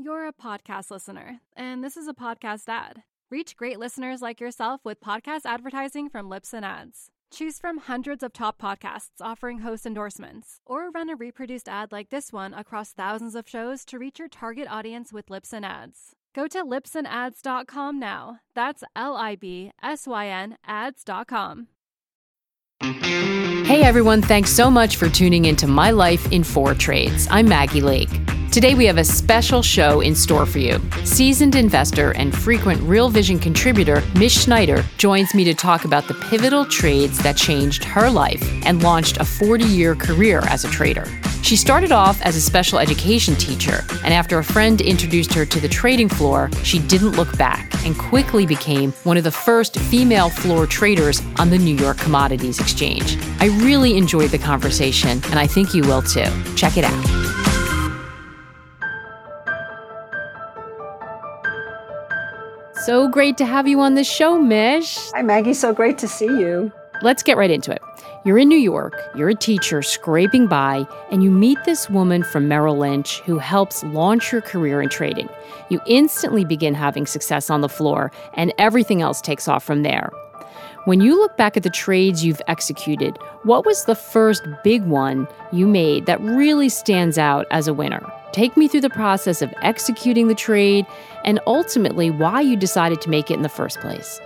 You're a podcast listener, and this is a podcast ad. Reach great listeners like yourself with podcast advertising from Libsyn Ads. Choose from hundreds of top podcasts offering host endorsements, or run a reproduced ad like this one across thousands of shows to reach your target audience with Libsyn Ads. Go to libsynads.com now. That's L I B S Y N ads.com. Hey everyone, thanks so much for tuning into My Life in Four Trades. I'm Maggie Lake. Today we have a special show in store for you. Seasoned investor and frequent Real Vision contributor Mish Schneider joins me to talk about the pivotal trades that changed her life and launched a 40 year career as a trader. She started off as a special education teacher, and after a friend introduced her to the trading floor, she didn't look back and quickly became one of the first female floor traders on the New York Commodities Exchange. I really enjoyed the conversation, and I think you will too. Check it out. So great to have you on the show, Mish. Hi, Maggie. So great to see you. Let's get right into it. You're in New York, you're a teacher scraping by, and you meet this woman from Merrill Lynch who helps launch your career in trading. You instantly begin having success on the floor, and everything else takes off from there. When you look back at the trades you've executed, what was the first big one you made that really stands out as a winner? Take me through the process of executing the trade and ultimately why you decided to make it in the first place.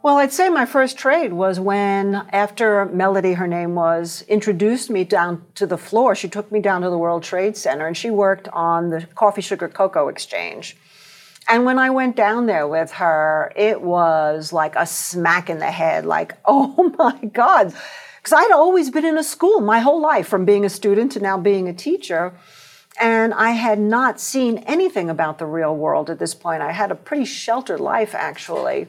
Well, I'd say my first trade was when, after Melody, her name was, introduced me down to the floor. She took me down to the World Trade Center and she worked on the coffee, sugar, cocoa exchange. And when I went down there with her, it was like a smack in the head, like, oh my God because I'd always been in a school my whole life, from being a student to now being a teacher. And I had not seen anything about the real world at this point. I had a pretty sheltered life, actually.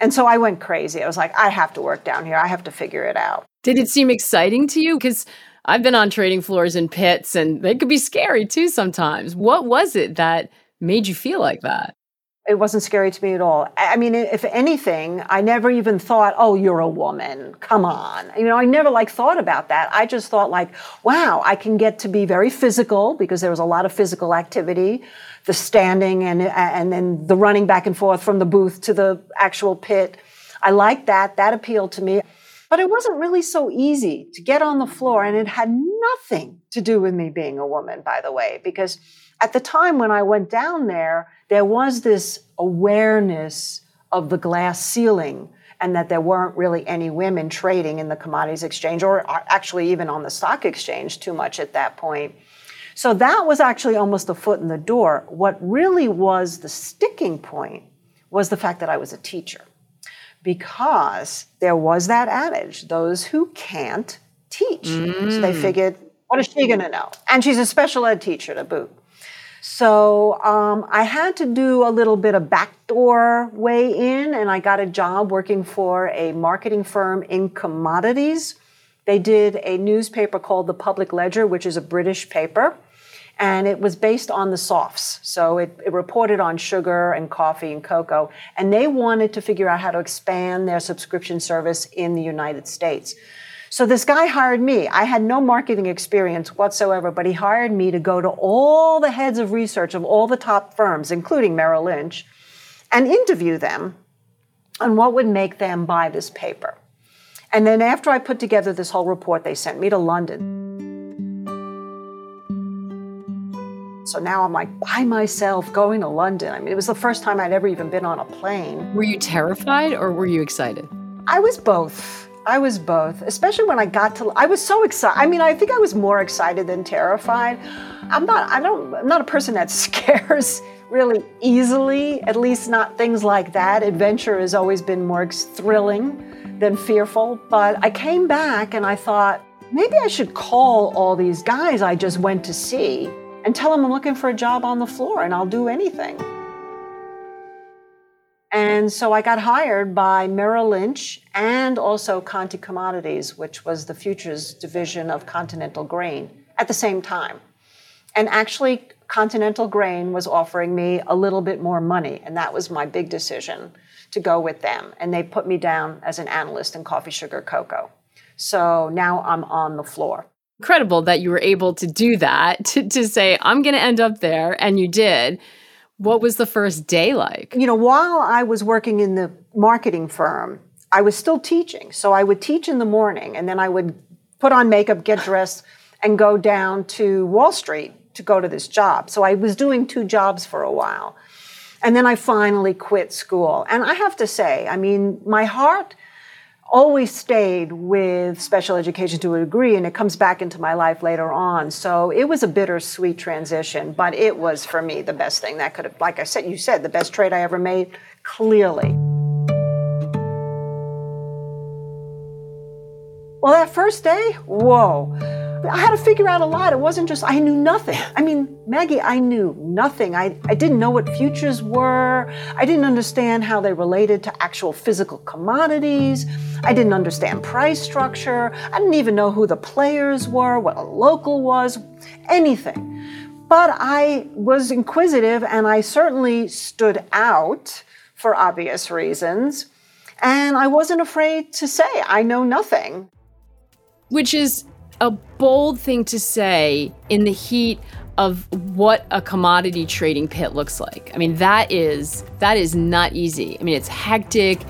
And so I went crazy. I was like, I have to work down here. I have to figure it out. Did it seem exciting to you? Because I've been on trading floors in pits and they could be scary too sometimes. What was it that made you feel like that? It wasn't scary to me at all. I mean, if anything, I never even thought, "Oh, you're a woman. Come on." You know, I never like thought about that. I just thought like, "Wow, I can get to be very physical because there was a lot of physical activity, the standing and and then the running back and forth from the booth to the actual pit. I liked that. That appealed to me." But it wasn't really so easy to get on the floor and it had nothing to do with me being a woman, by the way, because at the time when I went down there, there was this awareness of the glass ceiling and that there weren't really any women trading in the commodities exchange or actually even on the stock exchange too much at that point. So that was actually almost a foot in the door. What really was the sticking point was the fact that I was a teacher. Because there was that adage those who can't teach. Mm. So they mm. figured, what is she going to know? And she's a special ed teacher to boot. So um, I had to do a little bit of backdoor way in, and I got a job working for a marketing firm in commodities. They did a newspaper called the Public Ledger, which is a British paper, and it was based on the softs. So it, it reported on sugar and coffee and cocoa, and they wanted to figure out how to expand their subscription service in the United States. So this guy hired me. I had no marketing experience whatsoever, but he hired me to go to all the heads of research of all the top firms, including Merrill Lynch, and interview them on what would make them buy this paper. And then after I put together this whole report, they sent me to London. So now I'm like by myself going to London. I mean, it was the first time I'd ever even been on a plane. Were you terrified or were you excited? I was both. I was both, especially when I got to. I was so excited. I mean, I think I was more excited than terrified. I'm not. I don't. I'm not a person that scares really easily. At least not things like that. Adventure has always been more thrilling than fearful. But I came back and I thought maybe I should call all these guys I just went to see and tell them I'm looking for a job on the floor and I'll do anything. And so I got hired by Merrill Lynch and also Conti Commodities, which was the futures division of Continental Grain at the same time. And actually, Continental Grain was offering me a little bit more money, and that was my big decision to go with them. And they put me down as an analyst in coffee, sugar, cocoa. So now I'm on the floor. incredible that you were able to do that to, to say, I'm going to end up there. And you did. What was the first day like? You know, while I was working in the marketing firm, I was still teaching. So I would teach in the morning and then I would put on makeup, get dressed, and go down to Wall Street to go to this job. So I was doing two jobs for a while. And then I finally quit school. And I have to say, I mean, my heart always stayed with special education to a degree, and it comes back into my life later on. So it was a bittersweet transition, but it was for me the best thing that could have, like I said, you said, the best trade I ever made, clearly. Well, that first day, whoa. I had to figure out a lot. It wasn't just, I knew nothing. I mean, Maggie, I knew nothing. I, I didn't know what futures were. I didn't understand how they related to actual physical commodities. I didn't understand price structure. I didn't even know who the players were, what a local was, anything. But I was inquisitive and I certainly stood out for obvious reasons. And I wasn't afraid to say, I know nothing. Which is a bold thing to say in the heat of what a commodity trading pit looks like. I mean, that is that is not easy. I mean, it's hectic.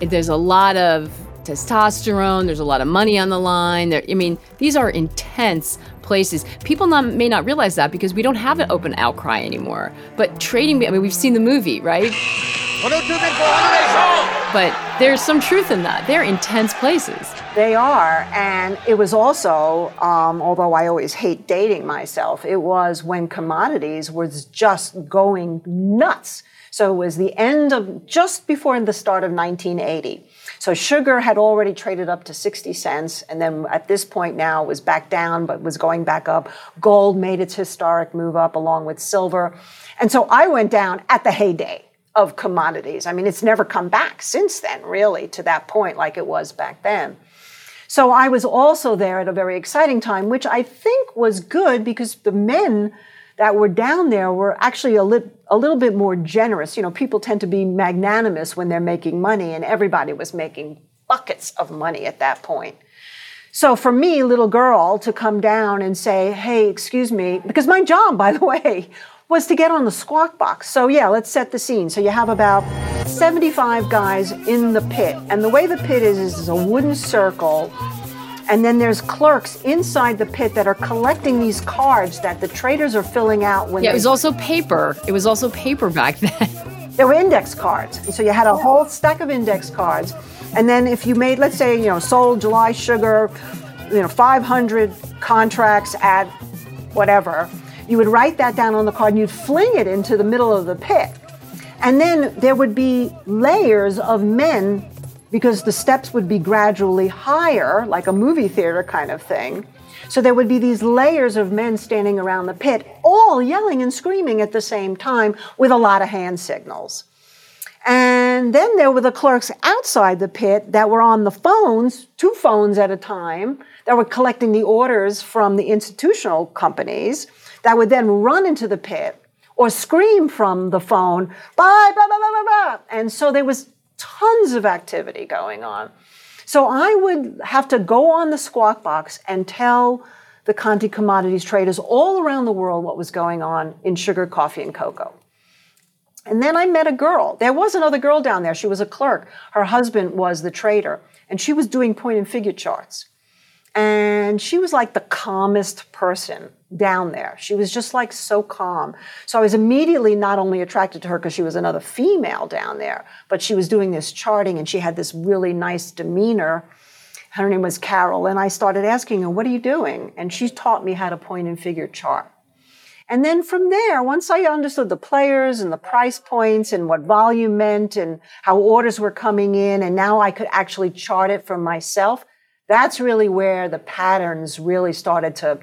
There's a lot of testosterone. There's a lot of money on the line. There, I mean, these are intense places. People not, may not realize that because we don't have an open outcry anymore. But trading, I mean, we've seen the movie, right? But there's some truth in that. They're intense places. They are. And it was also, um, although I always hate dating myself, it was when commodities was just going nuts. So it was the end of just before the start of 1980. So sugar had already traded up to 60 cents, and then at this point now was back down, but was going back up. Gold made its historic move up along with silver. And so I went down at the heyday of commodities. I mean, it's never come back since then, really, to that point like it was back then. So I was also there at a very exciting time, which I think was good because the men that were down there were actually a, li- a little bit more generous. You know, people tend to be magnanimous when they're making money, and everybody was making buckets of money at that point. So for me, little girl, to come down and say, hey, excuse me, because my job, by the way, was to get on the squawk box. So yeah, let's set the scene. So you have about 75 guys in the pit. And the way the pit is, is a wooden circle. And then there's clerks inside the pit that are collecting these cards that the traders are filling out when Yeah, it was also paper. It was also paper back then. there were index cards. And so you had a whole stack of index cards. And then if you made, let's say, you know, sold July Sugar, you know, 500 contracts at whatever, you would write that down on the card and you'd fling it into the middle of the pit. And then there would be layers of men because the steps would be gradually higher, like a movie theater kind of thing. So there would be these layers of men standing around the pit, all yelling and screaming at the same time with a lot of hand signals. And then there were the clerks outside the pit that were on the phones, two phones at a time, that were collecting the orders from the institutional companies that would then run into the pit or scream from the phone, bye, blah, blah, blah, blah, blah. And so there was tons of activity going on. So I would have to go on the squawk box and tell the Conti commodities traders all around the world what was going on in sugar, coffee, and cocoa. And then I met a girl. There was another girl down there. She was a clerk. Her husband was the trader, and she was doing point and figure charts. And she was like the calmest person down there. She was just like so calm. So I was immediately not only attracted to her because she was another female down there, but she was doing this charting and she had this really nice demeanor. Her name was Carol. And I started asking her, What are you doing? And she taught me how to point and figure chart. And then from there, once I understood the players and the price points and what volume meant and how orders were coming in, and now I could actually chart it for myself, that's really where the patterns really started to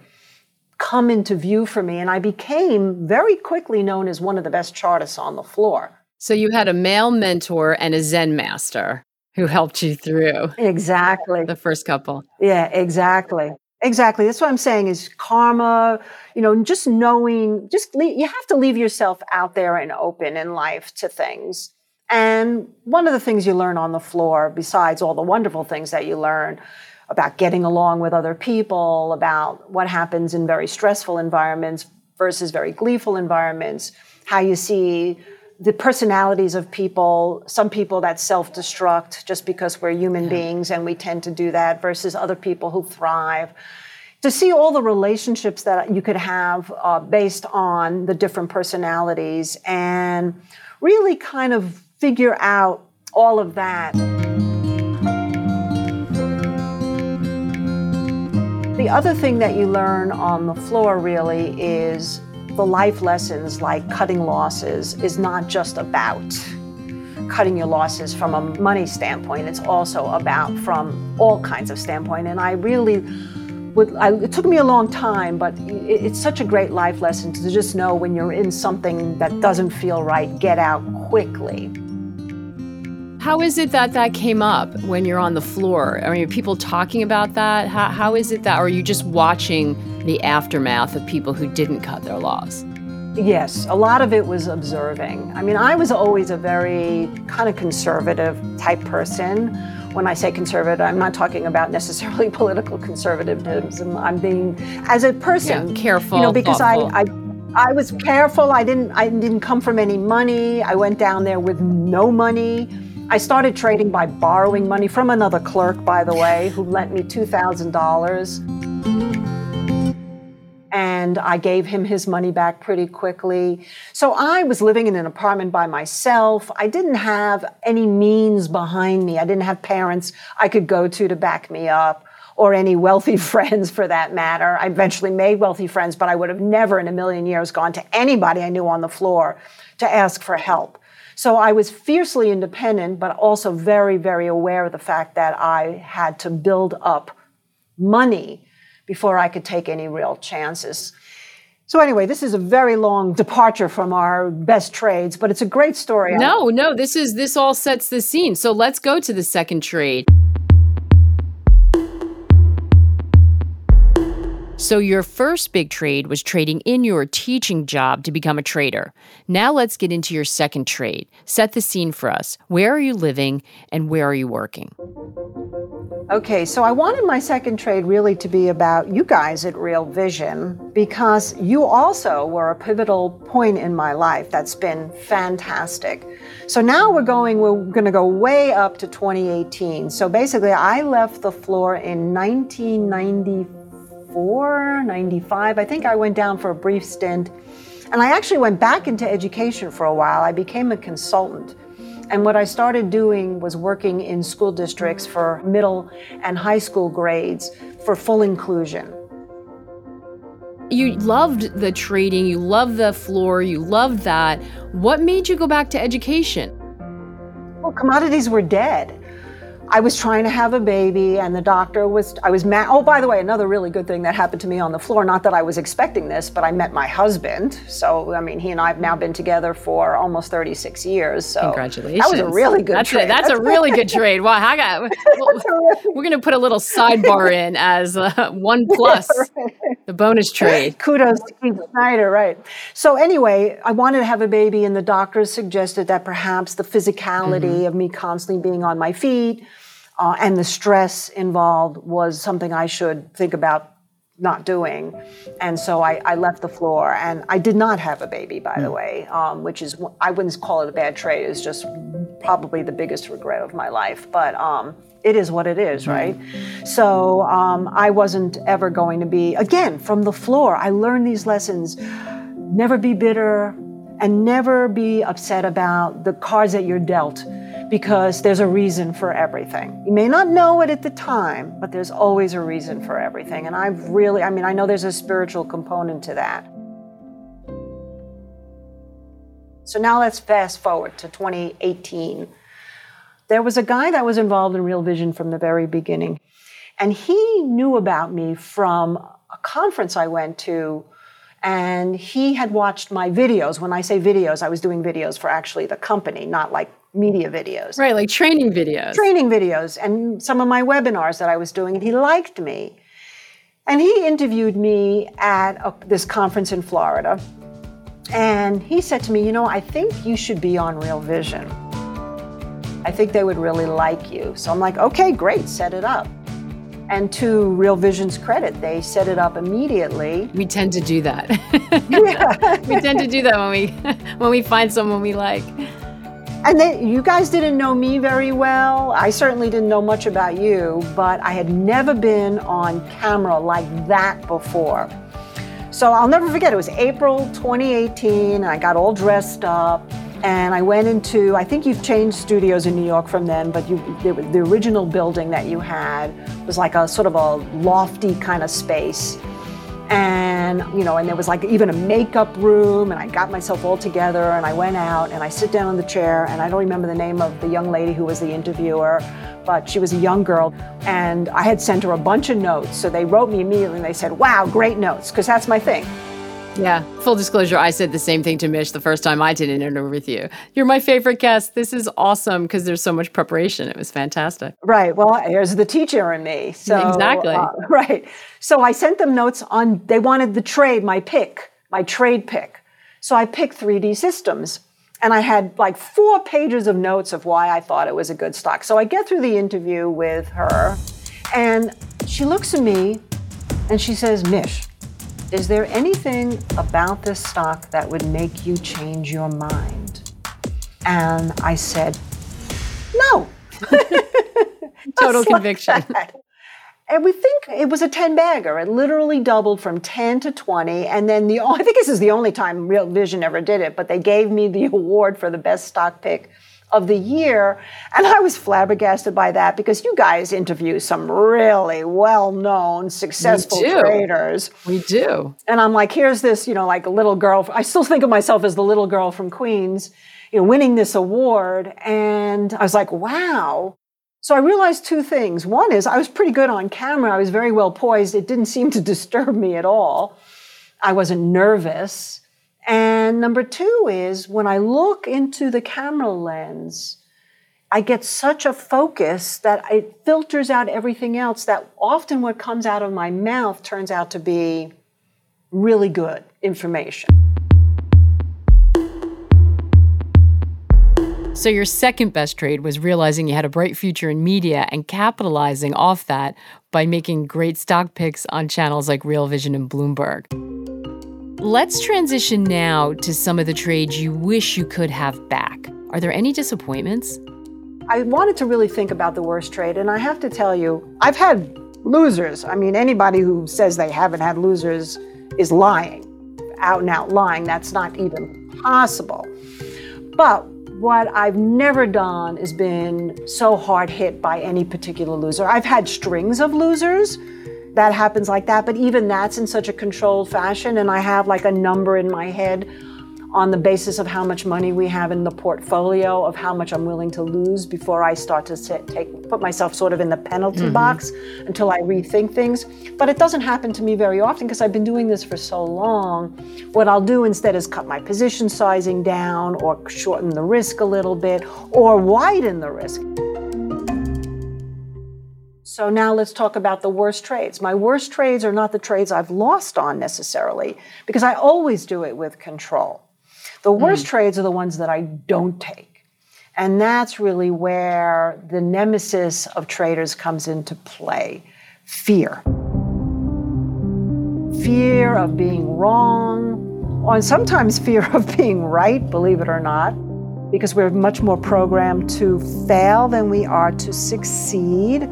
come into view for me. And I became very quickly known as one of the best chartists on the floor. So you had a male mentor and a Zen master who helped you through Exactly. the first couple. Yeah, exactly. Exactly. That's what I'm saying is karma, you know, just knowing, just leave, you have to leave yourself out there and open in life to things. And one of the things you learn on the floor, besides all the wonderful things that you learn, about getting along with other people, about what happens in very stressful environments versus very gleeful environments, how you see the personalities of people, some people that self destruct just because we're human yeah. beings and we tend to do that, versus other people who thrive. To see all the relationships that you could have uh, based on the different personalities and really kind of figure out all of that. The other thing that you learn on the floor really is the life lessons like cutting losses is not just about cutting your losses from a money standpoint. It's also about from all kinds of standpoint. And I really would, I, it took me a long time, but it, it's such a great life lesson to just know when you're in something that doesn't feel right, get out quickly. How is it that that came up when you're on the floor? I mean, are people talking about that? How, how is it that, or are you just watching the aftermath of people who didn't cut their loss? Yes, a lot of it was observing. I mean, I was always a very kind of conservative type person. When I say conservative, I'm not talking about necessarily political conservatism. I'm being, as a person, yeah, careful, you know, because. I, I I was careful. I didn't I didn't come from any money. I went down there with no money. I started trading by borrowing money from another clerk, by the way, who lent me $2,000. And I gave him his money back pretty quickly. So I was living in an apartment by myself. I didn't have any means behind me. I didn't have parents I could go to to back me up or any wealthy friends for that matter. I eventually made wealthy friends, but I would have never in a million years gone to anybody I knew on the floor to ask for help. So I was fiercely independent, but also very, very aware of the fact that I had to build up money before I could take any real chances. So anyway, this is a very long departure from our best trades, but it's a great story. No, no, this is this all sets the scene. So let's go to the second trade. So, your first big trade was trading in your teaching job to become a trader. Now, let's get into your second trade. Set the scene for us. Where are you living and where are you working? Okay, so I wanted my second trade really to be about you guys at Real Vision because you also were a pivotal point in my life that's been fantastic. So now we're going, we're going to go way up to 2018. So basically, I left the floor in 1994. 94, 95. I think I went down for a brief stint. And I actually went back into education for a while. I became a consultant. And what I started doing was working in school districts for middle and high school grades for full inclusion. You loved the trading, you loved the floor, you loved that. What made you go back to education? Well, commodities were dead. I was trying to have a baby, and the doctor was, I was mad. Oh, by the way, another really good thing that happened to me on the floor, not that I was expecting this, but I met my husband. So, I mean, he and I have now been together for almost 36 years. So, congratulations. That was a really good that's trade. A, that's, that's a really good trade. Wow, I got, we're going to put a little sidebar in as uh, one plus yeah, right. the bonus trade. Kudos to Keith Schneider, right. So, anyway, I wanted to have a baby, and the doctors suggested that perhaps the physicality mm-hmm. of me constantly being on my feet, uh, and the stress involved was something I should think about not doing. And so I, I, left the floor, and I did not have a baby, by mm. the hmm. way, um, which is, I wouldn't call it a bad trade, it's just probably the biggest regret of my life. But um, it is what it is, hmm. right? Mm. So um, I wasn't ever going to be, again, from the floor, I learned these lessons never be bitter and never be upset about the cards that you're dealt because there's a reason for everything. You may not know it at the time, but there's always a reason for everything. And I've really, I mean, I know there's a spiritual component to that. So now let's fast forward to 2018. There was a guy that was involved in Real Vision from the very beginning, and he knew about me from a conference I went to and he had watched my videos. When I say videos, I was doing videos for actually the company, not like media videos. Right, like training videos. Training videos and some of my webinars that I was doing, and he liked me. And he interviewed me at a, this conference in Florida. And he said to me, You know, I think you should be on Real Vision. I think they would really like you. So I'm like, Okay, great, set it up. And to Real Vision's credit, they set it up immediately. We tend to do that. we tend to do that when we when we find someone we like. And they, you guys didn't know me very well. I certainly didn't know much about you, but I had never been on camera like that before. So I'll never forget, it was April 2018. I got all dressed up and I went into, I think you've changed studios in New York from then, but you, the, the original building that you had was like a sort of a lofty kind of space and you know and there was like even a makeup room and i got myself all together and i went out and i sit down in the chair and i don't remember the name of the young lady who was the interviewer but she was a young girl. And i had sent her a bunch of notes. So they wrote me immediately and they said wow great notes because that's my thing yeah, full disclosure, I said the same thing to Mish the first time I did an interview with you. You're my favorite guest. This is awesome because there's so much preparation. It was fantastic. Right. Well, here's the teacher in me. So exactly. Uh, right. So I sent them notes on. They wanted the trade, my pick, my trade pick. So I picked 3D Systems, and I had like four pages of notes of why I thought it was a good stock. So I get through the interview with her, and she looks at me, and she says, "Mish." Is there anything about this stock that would make you change your mind? And I said, No. Total conviction. Like and we think it was a 10 bagger. It literally doubled from 10 to 20. And then the, I think this is the only time Real Vision ever did it, but they gave me the award for the best stock pick of the year. And I was flabbergasted by that because you guys interview some really well known, successful we traders. We do. And I'm like, here's this, you know, like a little girl. I still think of myself as the little girl from Queens, you know, winning this award. And I was like, wow. So I realized two things. One is I was pretty good on camera. I was very well poised. It didn't seem to disturb me at all. I wasn't nervous. And number two is when I look into the camera lens, I get such a focus that it filters out everything else that often what comes out of my mouth turns out to be really good information. So, your second best trade was realizing you had a bright future in media and capitalizing off that by making great stock picks on channels like Real Vision and Bloomberg. Let's transition now to some of the trades you wish you could have back. Are there any disappointments? I wanted to really think about the worst trade, and I have to tell you, I've had losers. I mean, anybody who says they haven't had losers is lying, out and out lying. That's not even possible. But what I've never done is been so hard hit by any particular loser. I've had strings of losers that happens like that. But even that's in such a controlled fashion. And I have like a number in my head on the basis of how much money we have in the portfolio, of how much I'm willing to lose before I start to sit, take, put myself sort of in the penalty mm-hmm. box until I rethink things. But it doesn't happen to me very often because I've been doing this for so long. What I'll do instead is cut my position sizing down or shorten the risk a little bit or widen the risk. So now let's talk about the worst trades. My worst trades are not the trades I've lost on necessarily, because I always do it with control. The worst mm. trades are the ones that I don't take. And that's really where the nemesis of traders comes into play fear. Fear of being wrong, and sometimes fear of being right, believe it or not, because we're much more programmed to fail than we are to succeed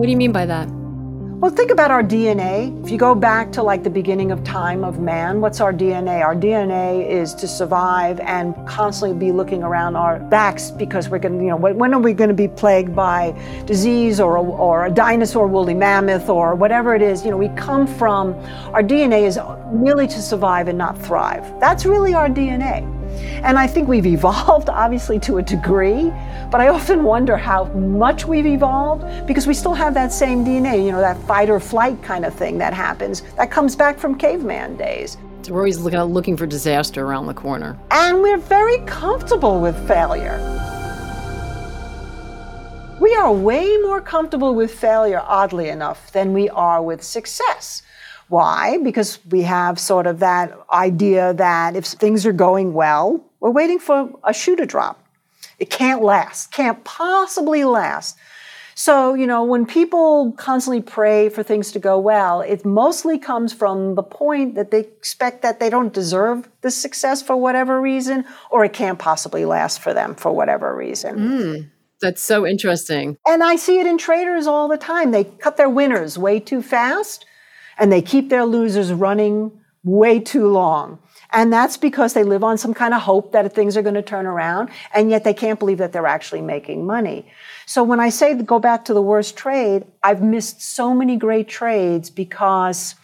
what do you mean by that? Well, think about our DNA. If you go back to like the beginning of time of man, what's our DNA? Our DNA is to survive and constantly be looking around our backs because we're going to, you know, when are we going to be plagued by disease or or a dinosaur woolly mammoth or whatever it is? You know, we come from, our DNA is really to survive and not thrive. That's really our DNA. And I think we've evolved, obviously, to a degree, but I often wonder how much we've evolved because we still have that same DNA, you know, that fight or flight kind of thing that happens that comes back from caveman days. So we're always looking, uh, looking for disaster around the corner. And we're very comfortable with failure. We are way more comfortable with failure, oddly enough, than we are with success. Why? Because we have sort of that idea that if things are going well, we're waiting for a shoe to drop. It can't last, can't possibly last. So, you know, when people constantly pray for things to go well, it mostly comes from the point that they expect that they don't deserve the success for whatever reason, or it can't possibly last for them for whatever reason. Mm, that's so interesting. And I see it in traders all the time. They cut their winners way too fast and they keep their losers running way too long. And that's because they live on some kind of hope that things are going to turn around, and yet they can't believe that they're actually making money. So when I say go back to the worst trade, I've missed so many great trades because,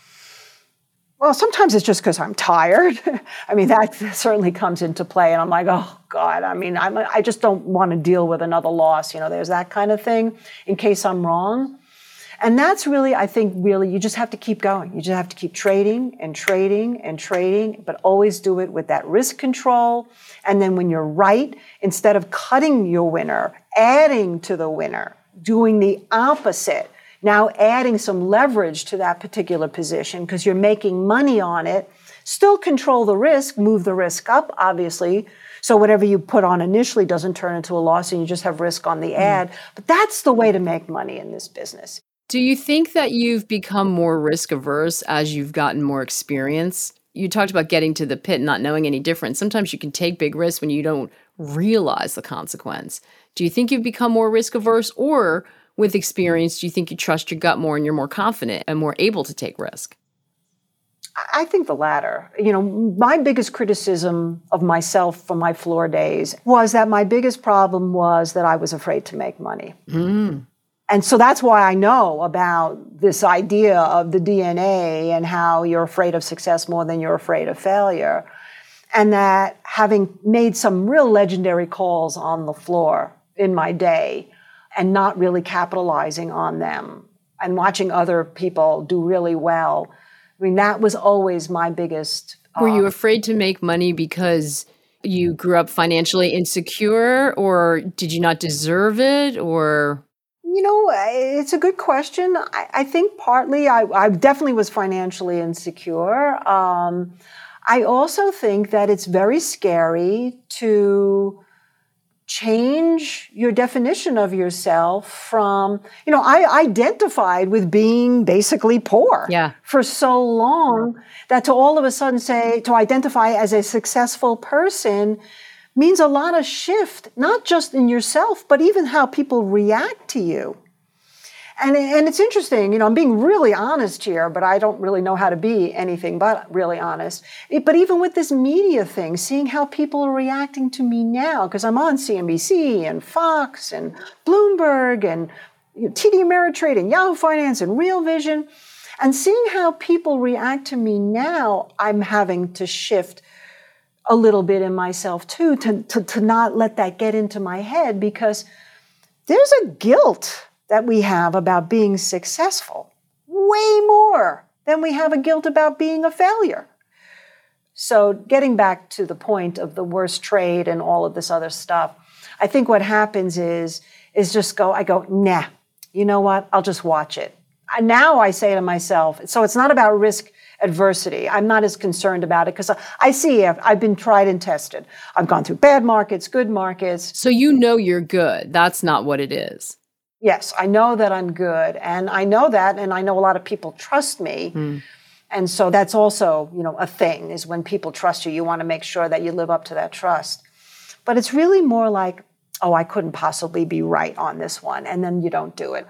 well, sometimes it's just because I'm tired. I mean, that certainly comes into play, and I'm like, oh God, I mean, I'm, I just don't want to deal with another loss. You know, there's that kind of thing in case I'm wrong. And that's really, I think, really, you just have to keep going. You just have to keep trading and trading and trading, but always do it with that risk control. And then when you're right, instead of cutting your winner, adding to the winner, doing the opposite, now adding some leverage to that particular position because you're making money on it. Still control the risk, move the risk up, obviously. So whatever you put on initially doesn't turn into a loss and you just have risk on the mm. ad. But that's the way to make money in this business. Do you think that you've become more risk averse as you've gotten more experience? You talked about getting to the pit and not knowing any difference. Sometimes you can take big risks when you don't realize the consequence. Do you think you've become more risk averse or with experience, do you think you trust your gut more and you're more confident and more able to take risk? I think the latter. You know, my biggest criticism of myself from my floor days was that my biggest problem was that I was afraid to make money. Mm. And so that's why I know about this idea of the DNA and how you're afraid of success more than you're afraid of failure. And that having made some real legendary calls on the floor in my day and not really capitalizing on them and watching other people do really well. I mean, that was always my biggest. Were you um, afraid to make money because you grew up financially insecure or did you not deserve it or you know, it's a good question. I, I think partly I, I, definitely was financially insecure. Um, I also think that it's very scary to change your definition of yourself from, you know, I identified with being basically poor yeah. for so long that to all of a sudden say, to identify as a successful person means a lot of shift, not just in yourself, but even how people react to you. And, and it's interesting, you know, I'm being really honest here, but I don't really know how to be anything but really honest. It, but even with this media thing, seeing how people are reacting to me now, because I'm on CNBC and Fox and Bloomberg and you know, TD Ameritrade and Yahoo Finance and Real Vision, and seeing how people react to me now, I'm having to shift a little bit in myself too, to, to, to not let that get into my head because there's a guilt that we have about being successful, way more than we have a guilt about being a failure. So, getting back to the point of the worst trade and all of this other stuff, I think what happens is is just go. I go, nah. You know what? I'll just watch it. Now I say to myself, so it's not about risk adversity. I'm not as concerned about it because I see I've been tried and tested. I've gone through bad markets, good markets. So you know you're good. That's not what it is. Yes, I know that I'm good. And I know that, and I know a lot of people trust me. Mm. And so that's also, you know, a thing is when people trust you, you want to make sure that you live up to that trust. But it's really more like, oh, I couldn't possibly be right on this one. And then you don't do it.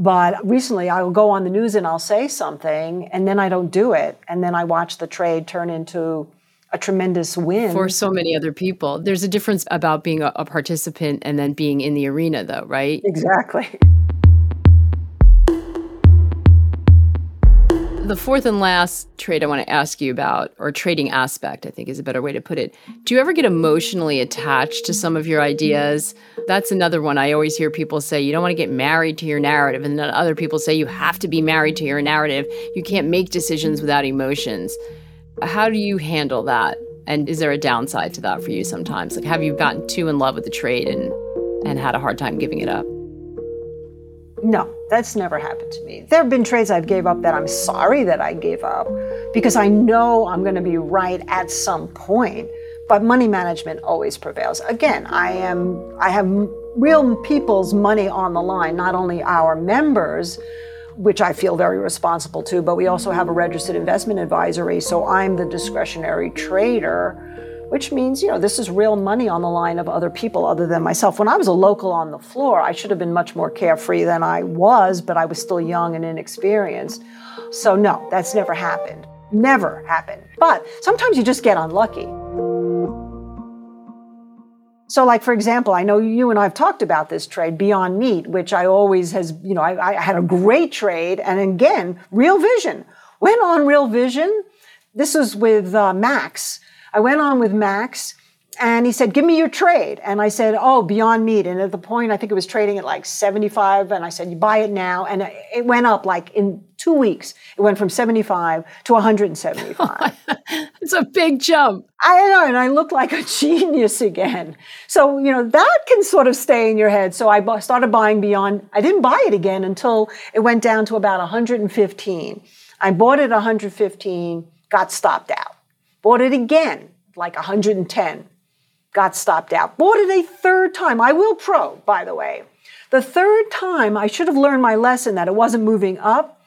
But recently, I will go on the news and I'll say something, and then I don't do it. And then I watch the trade turn into a tremendous win. For so many other people. There's a difference about being a, a participant and then being in the arena, though, right? Exactly. The fourth and last trade I want to ask you about, or trading aspect, I think is a better way to put it. Do you ever get emotionally attached to some of your ideas? That's another one I always hear people say you don't want to get married to your narrative. And then other people say you have to be married to your narrative. You can't make decisions without emotions. How do you handle that? And is there a downside to that for you sometimes? Like, have you gotten too in love with the trade and, and had a hard time giving it up? No, that's never happened to me. There have been trades I've gave up that I'm sorry that I gave up because I know I'm going to be right at some point. But money management always prevails. Again, I am I have real people's money on the line, not only our members, which I feel very responsible to, but we also have a registered investment advisory, so I'm the discretionary trader which means, you know, this is real money on the line of other people other than myself. When I was a local on the floor, I should have been much more carefree than I was, but I was still young and inexperienced. So, no, that's never happened. Never happened. But sometimes you just get unlucky. So, like for example, I know you and I have talked about this trade, Beyond Meat, which I always has, you know, I, I had a great trade, and again, Real Vision went on Real Vision. This was with uh, Max. I went on with Max, and he said, "Give me your trade." And I said, "Oh, Beyond Meat." And at the point, I think it was trading at like 75, and I said, "You buy it now." And it went up like in two weeks. It went from 75 to 175. it's a big jump. I know, and I looked like a genius again. So, you know, that can sort of stay in your head. So I started buying beyond, I didn't buy it again until it went down to about 115. I bought it at 115, got stopped out. Bought it again, like 110, got stopped out. Bought it a third time. I will pro, by the way. The third time, I should have learned my lesson that it wasn't moving up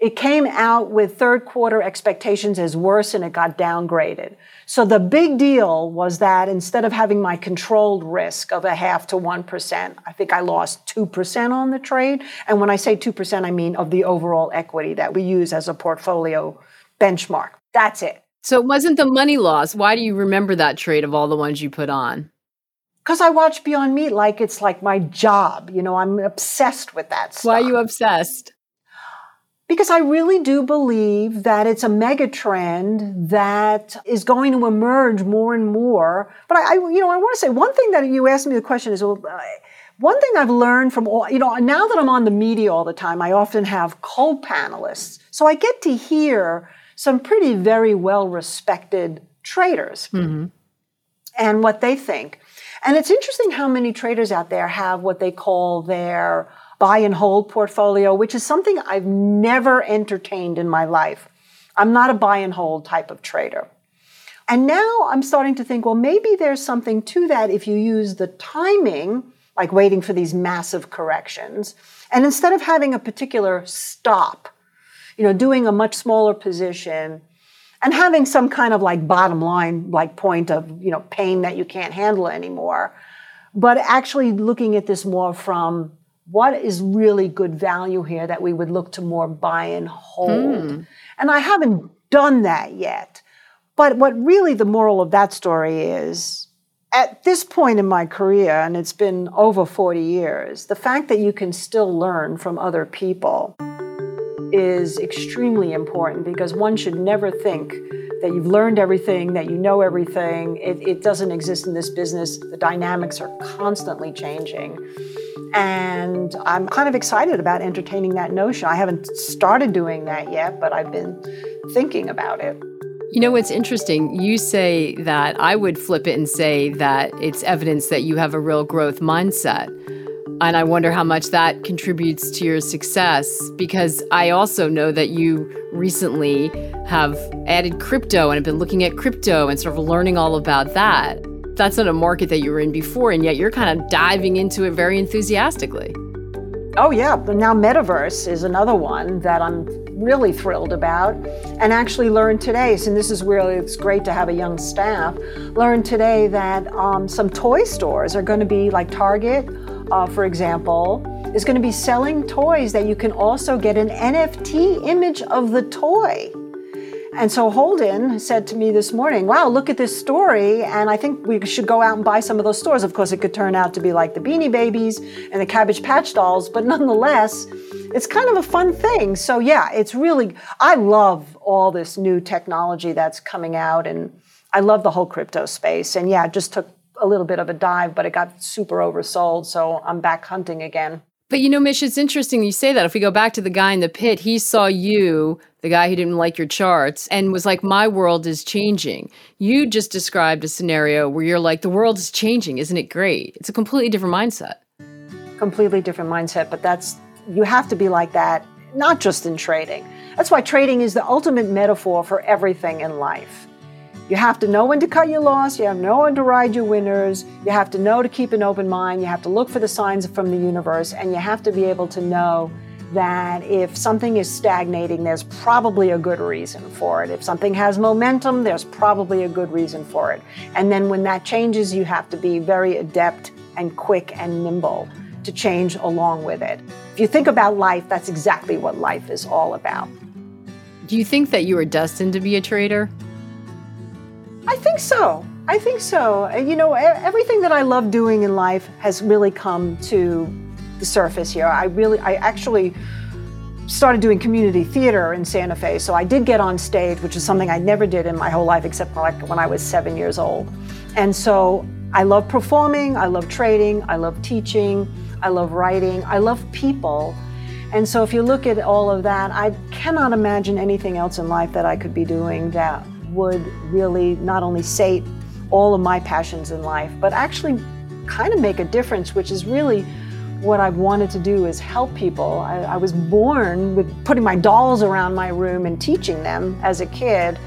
it came out with third quarter expectations as worse and it got downgraded. So the big deal was that instead of having my controlled risk of a half to 1%, I think I lost 2% on the trade. And when I say 2%, I mean of the overall equity that we use as a portfolio benchmark. That's it. So it wasn't the money loss. Why do you remember that trade of all the ones you put on? Because I watch Beyond Meat like it's like my job. You know, I'm obsessed with that stuff. Why are you obsessed? because I really do believe that it's a mega trend that is going to emerge more and more. But I, I you know, I want to say one thing that you asked me the question is, well, uh, one thing I've learned from all, you know, now that I'm on the media all the time, I often have co-panelists, so I get to hear some pretty very well respected traders mm-hmm. and what they think. And it's interesting how many traders out there have what they call their buy and hold portfolio, which is something I've never entertained in my life. I'm not a buy and hold type of trader. And now I'm starting to think, well, maybe there's something to that if you use the timing, like waiting for these massive corrections, and instead of having a particular stop, you know, doing a much smaller position and having some kind of like bottom line, like point of, you know, pain that you can't handle anymore, but actually looking at this more from what is really good value here that we would look to more buy and hold. Hmm. And I haven't done that yet. But what really the moral of that story is at this point in my career, and it's been over 40 years, the fact that you can still learn from other people is extremely important because one should never think that you've learned everything, that you know everything. It, it doesn't exist in this business. The dynamics are constantly changing. And I'm kind of excited about entertaining that notion. I haven't started doing that yet, but I've been thinking about it. You know what's interesting? You say that I would flip it and say that it's evidence that you have a real growth mindset. And I wonder how much that contributes to your success because I also know that you recently have added crypto and have been looking at crypto and sort of learning all about that that's not a market that you were in before, and yet you're kind of diving into it very enthusiastically. Oh, yeah. But now Metaverse is another one that I'm really thrilled about and actually learned today. So, this is where it's great to have a young staff. Learned today that um, some toy stores are going to be like Target, uh, for example, is going to be selling toys that you can also get an NFT image of the toy. And so Holden said to me this morning, Wow, look at this story. And I think we should go out and buy some of those stores. Of course, it could turn out to be like the Beanie Babies and the Cabbage Patch dolls, but nonetheless, it's kind of a fun thing. So, yeah, it's really, I love all this new technology that's coming out. And I love the whole crypto space. And yeah, it just took a little bit of a dive, but it got super oversold. So I'm back hunting again. But you know, Mish, it's interesting you say that. If we go back to the guy in the pit, he saw you, the guy who didn't like your charts, and was like, My world is changing. You just described a scenario where you're like, The world is changing. Isn't it great? It's a completely different mindset. Completely different mindset. But that's, you have to be like that, not just in trading. That's why trading is the ultimate metaphor for everything in life. You have to know when to cut your loss. You have to know when to ride your winners. You have to know to keep an open mind. You have to look for the signs from the universe. And you have to be able to know that if something is stagnating, there's probably a good reason for it. If something has momentum, there's probably a good reason for it. And then when that changes, you have to be very adept and quick and nimble to change along with it. If you think about life, that's exactly what life is all about. Do you think that you were destined to be a trader? I think so. I think so. Uh, you know, everything that I love doing in life has really come to the surface here. I really, I actually started doing community theater in Santa Fe, so I did get on stage, which is something I never did in my whole life except like when I was seven years old. And so I love performing, I love trading, I love teaching, I love writing, I love people. And so if you look at all of that, I cannot imagine anything else in life that I could be doing that would really not only sate all of my passions in life, but actually kind of make a difference, which is really what I've wanted to do is help people. I, I, was born with putting my dolls around my room and teaching them as a kid.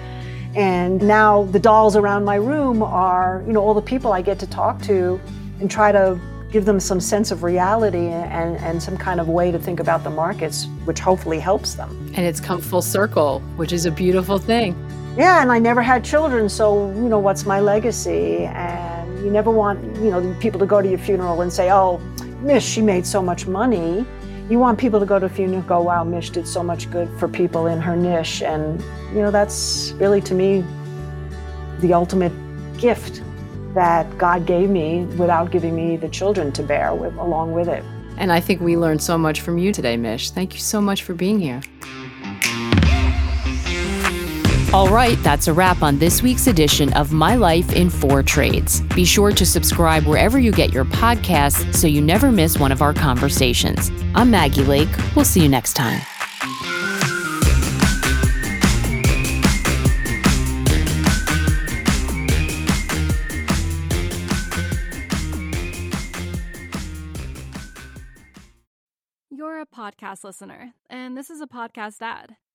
And now the dolls around my room are, you know, all the people I get to talk to and try to give them some sense of reality and, and some kind of way to think about the markets, which hopefully helps them. And it's come full circle, which is a beautiful thing. Yeah, and I never had children, so, you know, what's my legacy? And you never want, you know, people to go to your funeral and say, oh, Mish, she made so much money. You want people to go to a funeral and go, wow, Mish did so much good for people in her niche. And, you know, that's really to me the ultimate gift that God gave me without giving me the children to bear with along with it. And I think we learned so much from you today, Mish. Thank you so much for being here. All right, that's a wrap on this week's edition of My Life in Four Trades. Be sure to subscribe wherever you get your podcasts so you never miss one of our conversations. I'm Maggie Lake. We'll see you next time. You're a podcast listener, and this is a podcast ad.